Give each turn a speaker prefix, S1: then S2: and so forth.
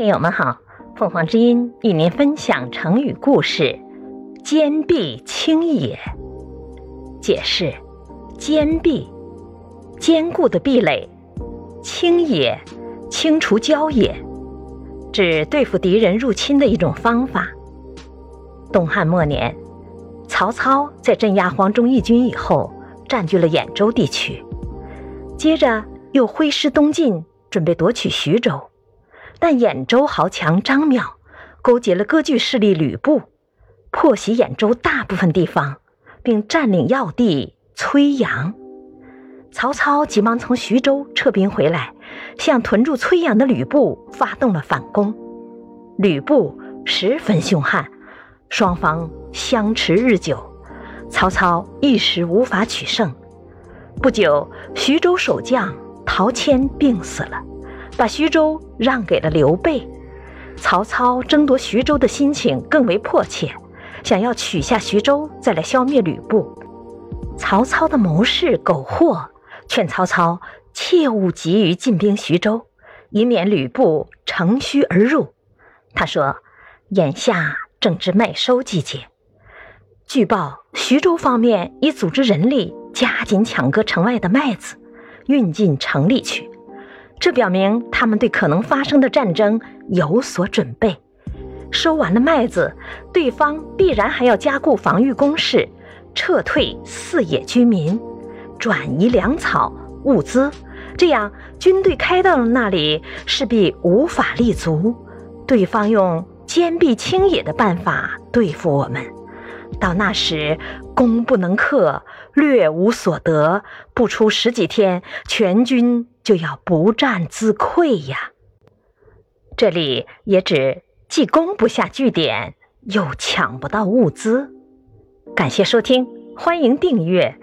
S1: 听友们好，凤凰之音与您分享成语故事“坚壁清野”。解释：坚壁，坚固的壁垒；清野，清除郊野，指对付敌人入侵的一种方法。东汉末年，曹操在镇压黄忠义军以后，占据了兖州地区，接着又挥师东进，准备夺取徐州。但兖州豪强张邈勾结了割据势力吕布，破袭兖州大部分地方，并占领要地崔阳。曹操急忙从徐州撤兵回来，向屯驻崔阳的吕布发动了反攻。吕布十分凶悍，双方相持日久，曹操一时无法取胜。不久，徐州守将陶谦病死了。把徐州让给了刘备，曹操争夺徐州的心情更为迫切，想要取下徐州，再来消灭吕布。曹操的谋士苟活劝曹操切勿急于进兵徐州，以免吕布乘虚而入。他说：“眼下正值麦收季节，据报徐州方面已组织人力加紧抢割城外的麦子，运进城里去。”这表明他们对可能发生的战争有所准备。收完了麦子，对方必然还要加固防御工事，撤退四野居民，转移粮草物资，这样军队开到了那里，势必无法立足。对方用坚壁清野的办法对付我们，到那时攻不能克，略无所得，不出十几天，全军。就要不战自溃呀！这里也指既攻不下据点，又抢不到物资。感谢收听，欢迎订阅。